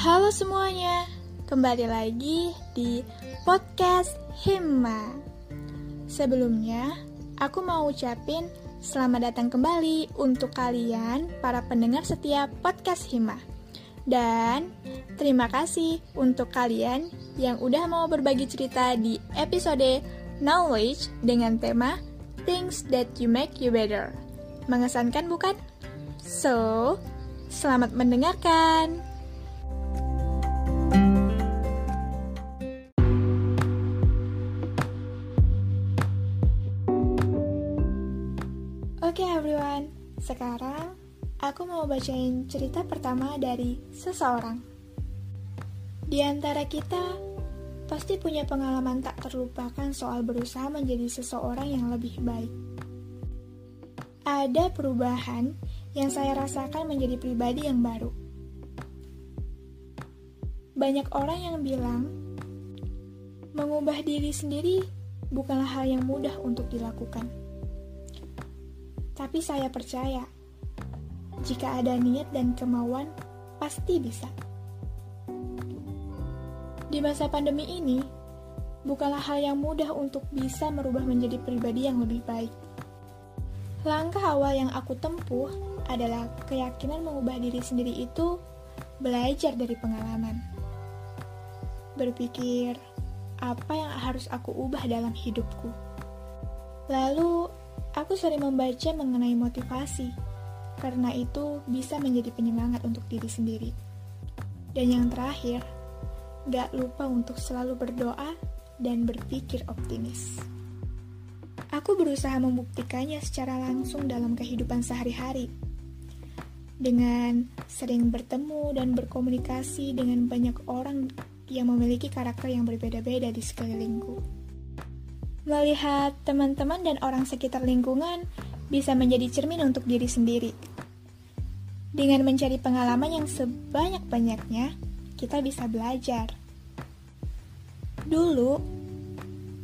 Halo semuanya, kembali lagi di podcast Hima. Sebelumnya, aku mau ucapin selamat datang kembali untuk kalian para pendengar setiap podcast Hima. Dan terima kasih untuk kalian yang udah mau berbagi cerita di episode Knowledge dengan tema Things That You Make You Better. Mengesankan bukan? So, selamat mendengarkan. Oke okay, everyone, sekarang aku mau bacain cerita pertama dari seseorang. Di antara kita, pasti punya pengalaman tak terlupakan soal berusaha menjadi seseorang yang lebih baik. Ada perubahan yang saya rasakan menjadi pribadi yang baru. Banyak orang yang bilang, mengubah diri sendiri bukanlah hal yang mudah untuk dilakukan tapi saya percaya, jika ada niat dan kemauan, pasti bisa. Di masa pandemi ini, bukanlah hal yang mudah untuk bisa merubah menjadi pribadi yang lebih baik. Langkah awal yang aku tempuh adalah keyakinan mengubah diri sendiri itu belajar dari pengalaman. Berpikir, apa yang harus aku ubah dalam hidupku. Lalu, Aku sering membaca mengenai motivasi, karena itu bisa menjadi penyemangat untuk diri sendiri. Dan yang terakhir, gak lupa untuk selalu berdoa dan berpikir optimis. Aku berusaha membuktikannya secara langsung dalam kehidupan sehari-hari. Dengan sering bertemu dan berkomunikasi dengan banyak orang yang memiliki karakter yang berbeda-beda di sekelilingku. Melihat teman-teman dan orang sekitar lingkungan bisa menjadi cermin untuk diri sendiri. Dengan mencari pengalaman yang sebanyak-banyaknya, kita bisa belajar. Dulu,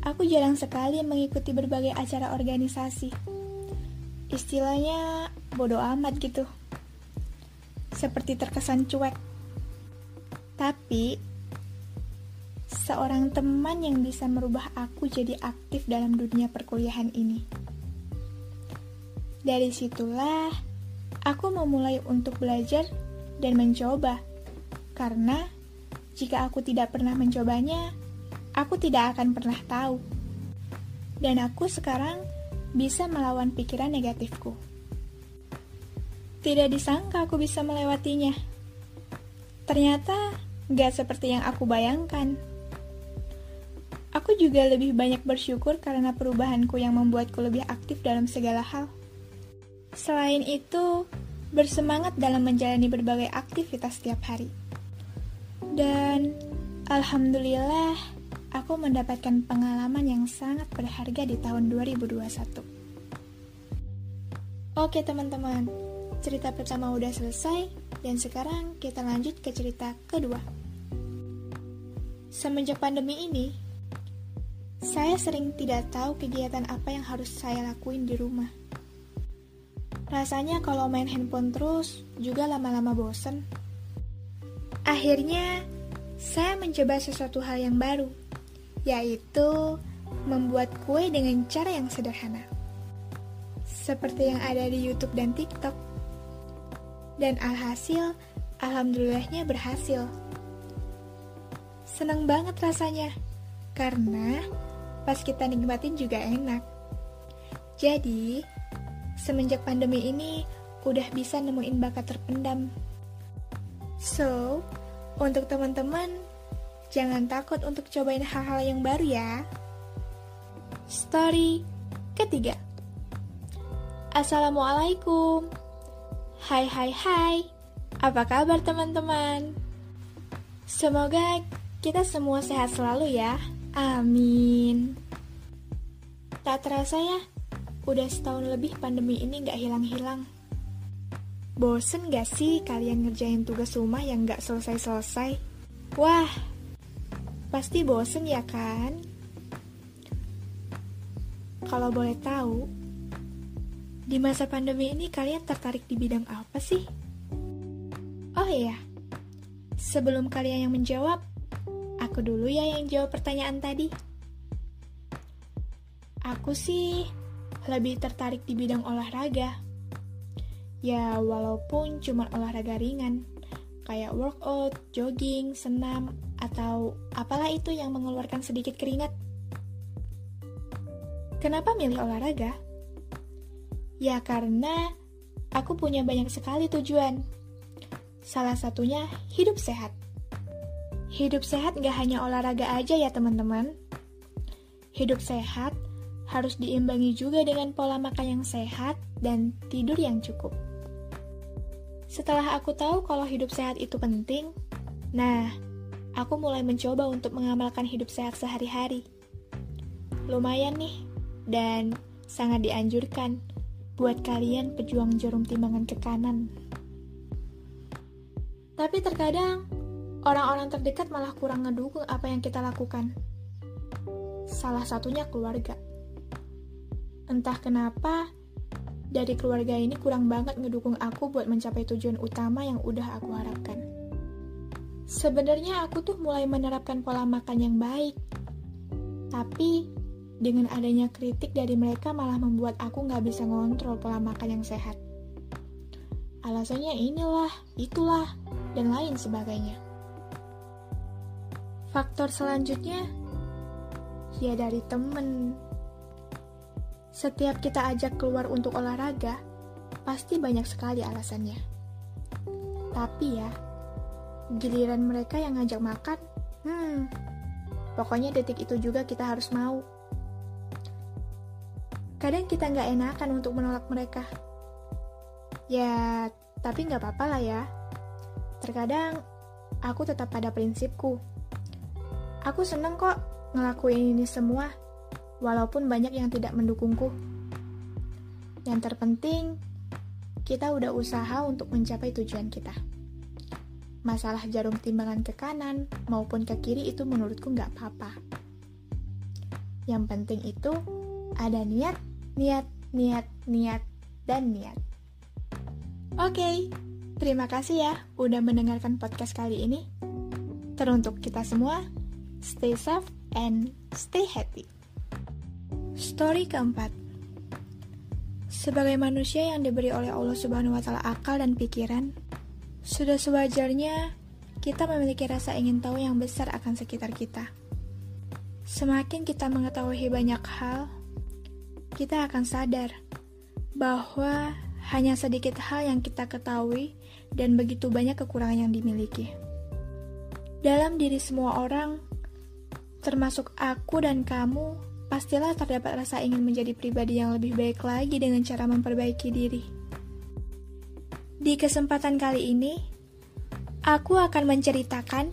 aku jarang sekali mengikuti berbagai acara organisasi. Istilahnya bodoh amat gitu. Seperti terkesan cuek. Tapi, seorang teman yang bisa merubah aku jadi aktif dalam dunia perkuliahan ini. Dari situlah aku memulai untuk belajar dan mencoba, karena jika aku tidak pernah mencobanya, aku tidak akan pernah tahu. Dan aku sekarang bisa melawan pikiran negatifku. Tidak disangka aku bisa melewatinya. Ternyata gak seperti yang aku bayangkan. Aku juga lebih banyak bersyukur karena perubahanku yang membuatku lebih aktif dalam segala hal. Selain itu, bersemangat dalam menjalani berbagai aktivitas setiap hari. Dan alhamdulillah, aku mendapatkan pengalaman yang sangat berharga di tahun 2021. Oke teman-teman, cerita pertama udah selesai dan sekarang kita lanjut ke cerita kedua. Semenjak pandemi ini, saya sering tidak tahu kegiatan apa yang harus saya lakuin di rumah. Rasanya kalau main handphone terus juga lama-lama bosen. Akhirnya, saya mencoba sesuatu hal yang baru, yaitu membuat kue dengan cara yang sederhana. Seperti yang ada di YouTube dan TikTok. Dan alhasil, alhamdulillahnya berhasil. Seneng banget rasanya, karena pas kita nikmatin juga enak. Jadi, semenjak pandemi ini udah bisa nemuin bakat terpendam. So, untuk teman-teman, jangan takut untuk cobain hal-hal yang baru ya. Story ketiga. Assalamualaikum. Hai hai hai. Apa kabar teman-teman? Semoga kita semua sehat selalu ya. Amin. Tak terasa ya, udah setahun lebih pandemi ini gak hilang-hilang. Bosen gak sih kalian ngerjain tugas rumah yang gak selesai-selesai? Wah, pasti bosen ya kan? Kalau boleh tahu, di masa pandemi ini kalian tertarik di bidang apa sih? Oh iya, sebelum kalian yang menjawab, aku dulu ya yang jawab pertanyaan tadi. Aku sih lebih tertarik di bidang olahraga. Ya, walaupun cuma olahraga ringan, kayak workout, jogging, senam, atau apalah itu yang mengeluarkan sedikit keringat. Kenapa milih olahraga? Ya karena aku punya banyak sekali tujuan. Salah satunya hidup sehat. Hidup sehat gak hanya olahraga aja ya teman-teman. Hidup sehat harus diimbangi juga dengan pola makan yang sehat dan tidur yang cukup. Setelah aku tahu kalau hidup sehat itu penting, nah, aku mulai mencoba untuk mengamalkan hidup sehat sehari-hari. Lumayan nih, dan sangat dianjurkan buat kalian pejuang jarum timbangan ke kanan. Tapi terkadang, orang-orang terdekat malah kurang ngedukung apa yang kita lakukan. Salah satunya keluarga. Entah kenapa, dari keluarga ini kurang banget ngedukung aku buat mencapai tujuan utama yang udah aku harapkan. Sebenarnya aku tuh mulai menerapkan pola makan yang baik. Tapi, dengan adanya kritik dari mereka malah membuat aku nggak bisa ngontrol pola makan yang sehat. Alasannya inilah, itulah, dan lain sebagainya. Faktor selanjutnya, ya dari temen, setiap kita ajak keluar untuk olahraga, pasti banyak sekali alasannya. Tapi ya, giliran mereka yang ngajak makan, hmm, pokoknya detik itu juga kita harus mau. Kadang kita nggak enakan untuk menolak mereka. Ya, tapi nggak apa-apa lah ya. Terkadang, aku tetap pada prinsipku. Aku seneng kok ngelakuin ini semua walaupun banyak yang tidak mendukungku. Yang terpenting, kita udah usaha untuk mencapai tujuan kita. Masalah jarum timbangan ke kanan maupun ke kiri itu menurutku nggak apa-apa. Yang penting itu ada niat, niat, niat, niat, dan niat. Oke, terima kasih ya udah mendengarkan podcast kali ini. Teruntuk kita semua, stay safe and stay happy. Story keempat Sebagai manusia yang diberi oleh Allah Subhanahu wa Ta'ala akal dan pikiran, sudah sewajarnya kita memiliki rasa ingin tahu yang besar akan sekitar kita. Semakin kita mengetahui banyak hal, kita akan sadar bahwa hanya sedikit hal yang kita ketahui dan begitu banyak kekurangan yang dimiliki. Dalam diri semua orang, termasuk aku dan kamu, pastilah terdapat rasa ingin menjadi pribadi yang lebih baik lagi dengan cara memperbaiki diri. Di kesempatan kali ini, aku akan menceritakan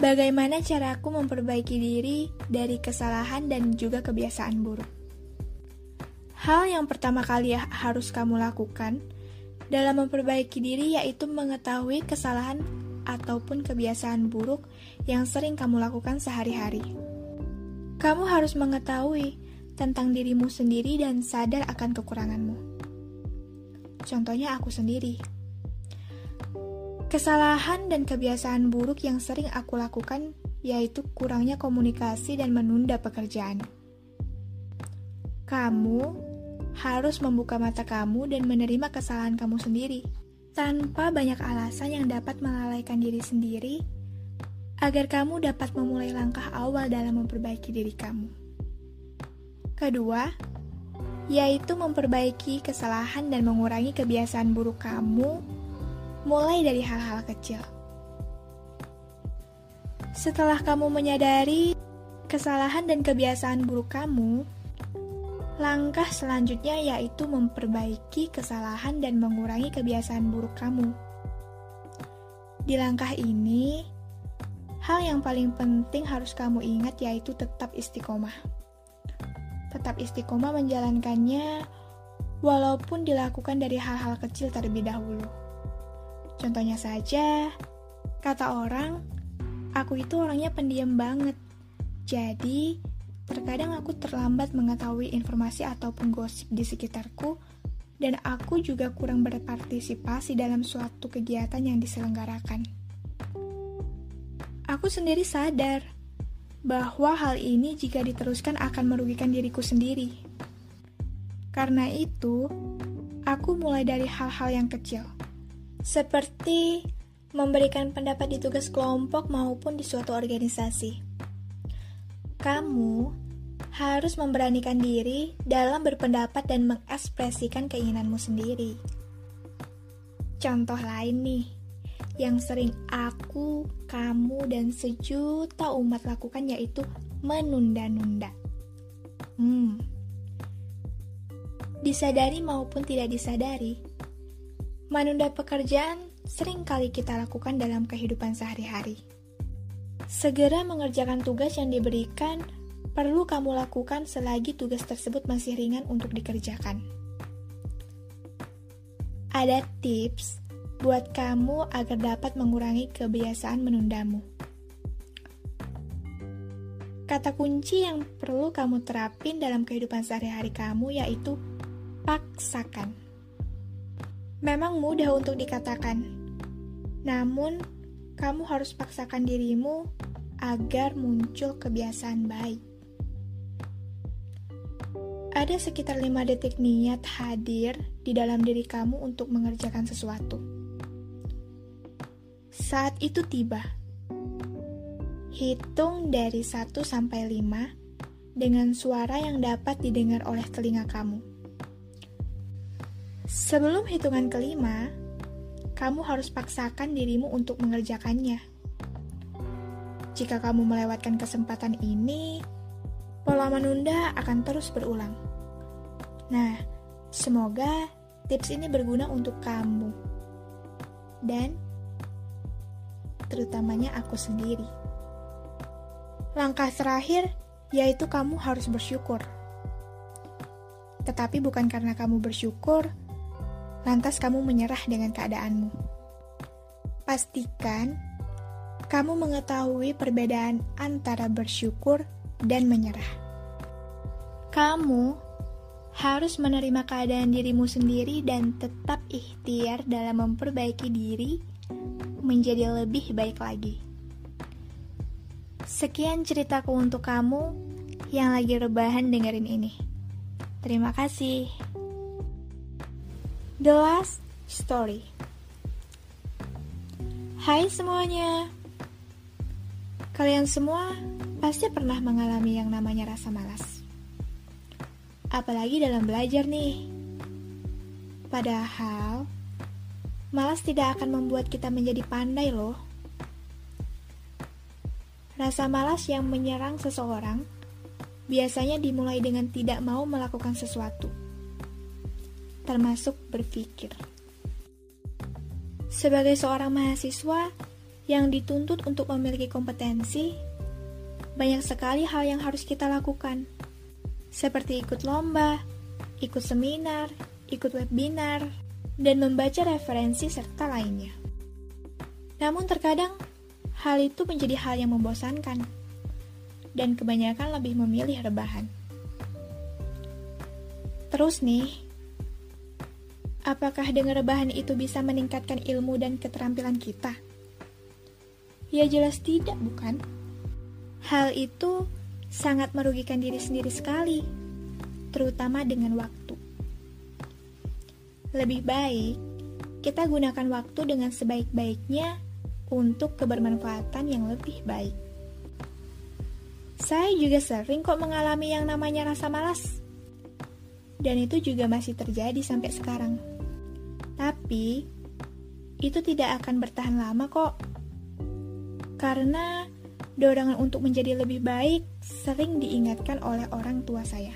bagaimana caraku memperbaiki diri dari kesalahan dan juga kebiasaan buruk. Hal yang pertama kali harus kamu lakukan dalam memperbaiki diri yaitu mengetahui kesalahan ataupun kebiasaan buruk yang sering kamu lakukan sehari-hari. Kamu harus mengetahui tentang dirimu sendiri dan sadar akan kekuranganmu. Contohnya aku sendiri. Kesalahan dan kebiasaan buruk yang sering aku lakukan yaitu kurangnya komunikasi dan menunda pekerjaan. Kamu harus membuka mata kamu dan menerima kesalahan kamu sendiri tanpa banyak alasan yang dapat melalaikan diri sendiri agar kamu dapat memulai langkah awal dalam memperbaiki diri kamu. Kedua, yaitu memperbaiki kesalahan dan mengurangi kebiasaan buruk kamu mulai dari hal-hal kecil. Setelah kamu menyadari kesalahan dan kebiasaan buruk kamu, langkah selanjutnya yaitu memperbaiki kesalahan dan mengurangi kebiasaan buruk kamu. Di langkah ini, Hal yang paling penting harus kamu ingat yaitu tetap istiqomah. Tetap istiqomah menjalankannya walaupun dilakukan dari hal-hal kecil terlebih dahulu. Contohnya saja, kata orang, aku itu orangnya pendiam banget. Jadi, terkadang aku terlambat mengetahui informasi ataupun gosip di sekitarku dan aku juga kurang berpartisipasi dalam suatu kegiatan yang diselenggarakan. Aku sendiri sadar bahwa hal ini jika diteruskan akan merugikan diriku sendiri. Karena itu, aku mulai dari hal-hal yang kecil, seperti memberikan pendapat di tugas kelompok maupun di suatu organisasi. Kamu harus memberanikan diri dalam berpendapat dan mengekspresikan keinginanmu sendiri. Contoh lain nih, yang sering aku, kamu, dan sejuta umat lakukan yaitu menunda-nunda. Hmm. Disadari maupun tidak disadari, menunda pekerjaan sering kali kita lakukan dalam kehidupan sehari-hari. Segera mengerjakan tugas yang diberikan perlu kamu lakukan selagi tugas tersebut masih ringan untuk dikerjakan. Ada tips buat kamu agar dapat mengurangi kebiasaan menundamu. Kata kunci yang perlu kamu terapin dalam kehidupan sehari-hari kamu yaitu paksakan. Memang mudah untuk dikatakan, namun kamu harus paksakan dirimu agar muncul kebiasaan baik. Ada sekitar lima detik niat hadir di dalam diri kamu untuk mengerjakan sesuatu. Saat itu tiba. Hitung dari 1 sampai 5 dengan suara yang dapat didengar oleh telinga kamu. Sebelum hitungan kelima, kamu harus paksakan dirimu untuk mengerjakannya. Jika kamu melewatkan kesempatan ini, pola menunda akan terus berulang. Nah, semoga tips ini berguna untuk kamu dan terutamanya aku sendiri. Langkah terakhir yaitu kamu harus bersyukur. Tetapi bukan karena kamu bersyukur, lantas kamu menyerah dengan keadaanmu. Pastikan kamu mengetahui perbedaan antara bersyukur dan menyerah. Kamu harus menerima keadaan dirimu sendiri dan tetap ikhtiar dalam memperbaiki diri menjadi lebih baik lagi. Sekian ceritaku untuk kamu yang lagi rebahan dengerin ini. Terima kasih. The last story. Hai semuanya. Kalian semua pasti pernah mengalami yang namanya rasa malas. Apalagi dalam belajar nih. Padahal, malas tidak akan membuat kita menjadi pandai loh. Rasa malas yang menyerang seseorang biasanya dimulai dengan tidak mau melakukan sesuatu, termasuk berpikir. Sebagai seorang mahasiswa, yang dituntut untuk memiliki kompetensi, banyak sekali hal yang harus kita lakukan, seperti ikut lomba, ikut seminar, ikut webinar, dan membaca referensi serta lainnya. Namun terkadang hal itu menjadi hal yang membosankan, dan kebanyakan lebih memilih rebahan. Terus nih, apakah dengan rebahan itu bisa meningkatkan ilmu dan keterampilan kita? Ya jelas tidak, bukan? Hal itu sangat merugikan diri sendiri sekali, terutama dengan waktu. Lebih baik kita gunakan waktu dengan sebaik-baiknya untuk kebermanfaatan yang lebih baik. Saya juga sering kok mengalami yang namanya rasa malas. Dan itu juga masih terjadi sampai sekarang. Tapi, itu tidak akan bertahan lama kok karena dorongan untuk menjadi lebih baik sering diingatkan oleh orang tua saya.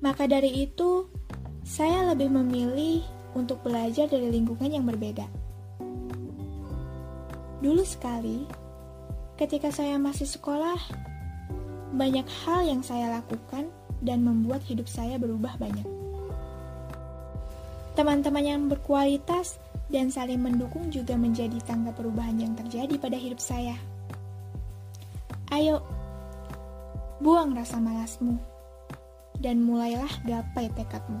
Maka dari itu, saya lebih memilih untuk belajar dari lingkungan yang berbeda. Dulu sekali, ketika saya masih sekolah, banyak hal yang saya lakukan dan membuat hidup saya berubah banyak. Teman-teman yang berkualitas dan saling mendukung juga menjadi tangga perubahan yang terjadi pada hidup saya. Ayo, buang rasa malasmu, dan mulailah gapai tekadmu.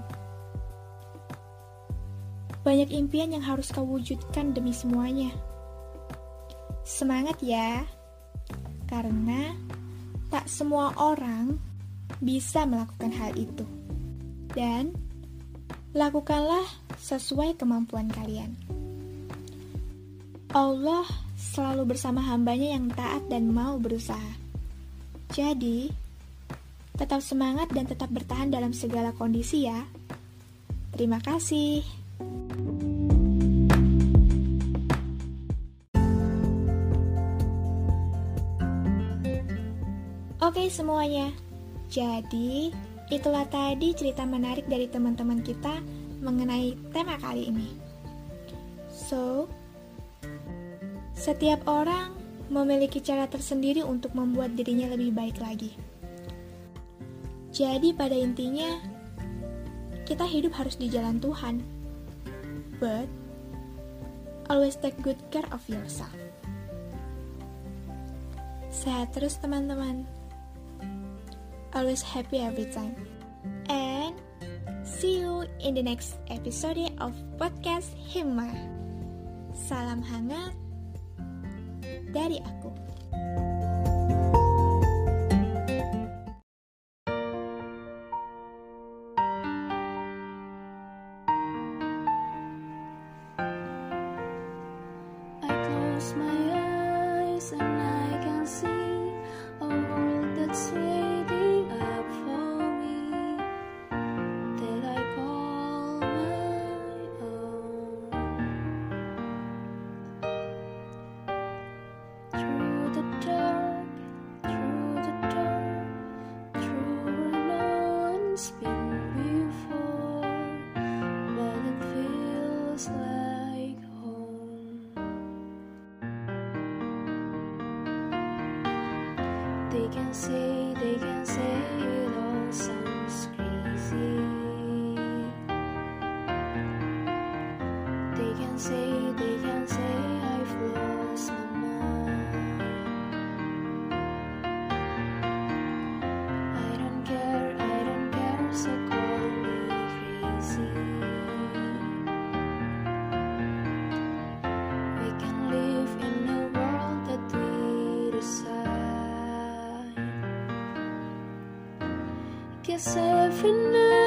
Banyak impian yang harus kau wujudkan demi semuanya. semangat ya. Karena tak semua orang bisa melakukan hal itu. Dan lakukanlah sesuai kemampuan kalian. Allah selalu bersama hambanya yang taat dan mau berusaha. Jadi, tetap semangat dan tetap bertahan dalam segala kondisi ya. Terima kasih. Oke semuanya, jadi itulah tadi cerita menarik dari teman-teman kita mengenai tema kali ini. So, setiap orang memiliki cara tersendiri untuk membuat dirinya lebih baik lagi. Jadi pada intinya, kita hidup harus di jalan Tuhan. But, always take good care of yourself. Sehat terus teman-teman. Always happy every time. And see you in the next episode of podcast Hima. Salam hangat dari aku. Say, they can say it all sounds crazy. They can say, they can say I've lost my Guess every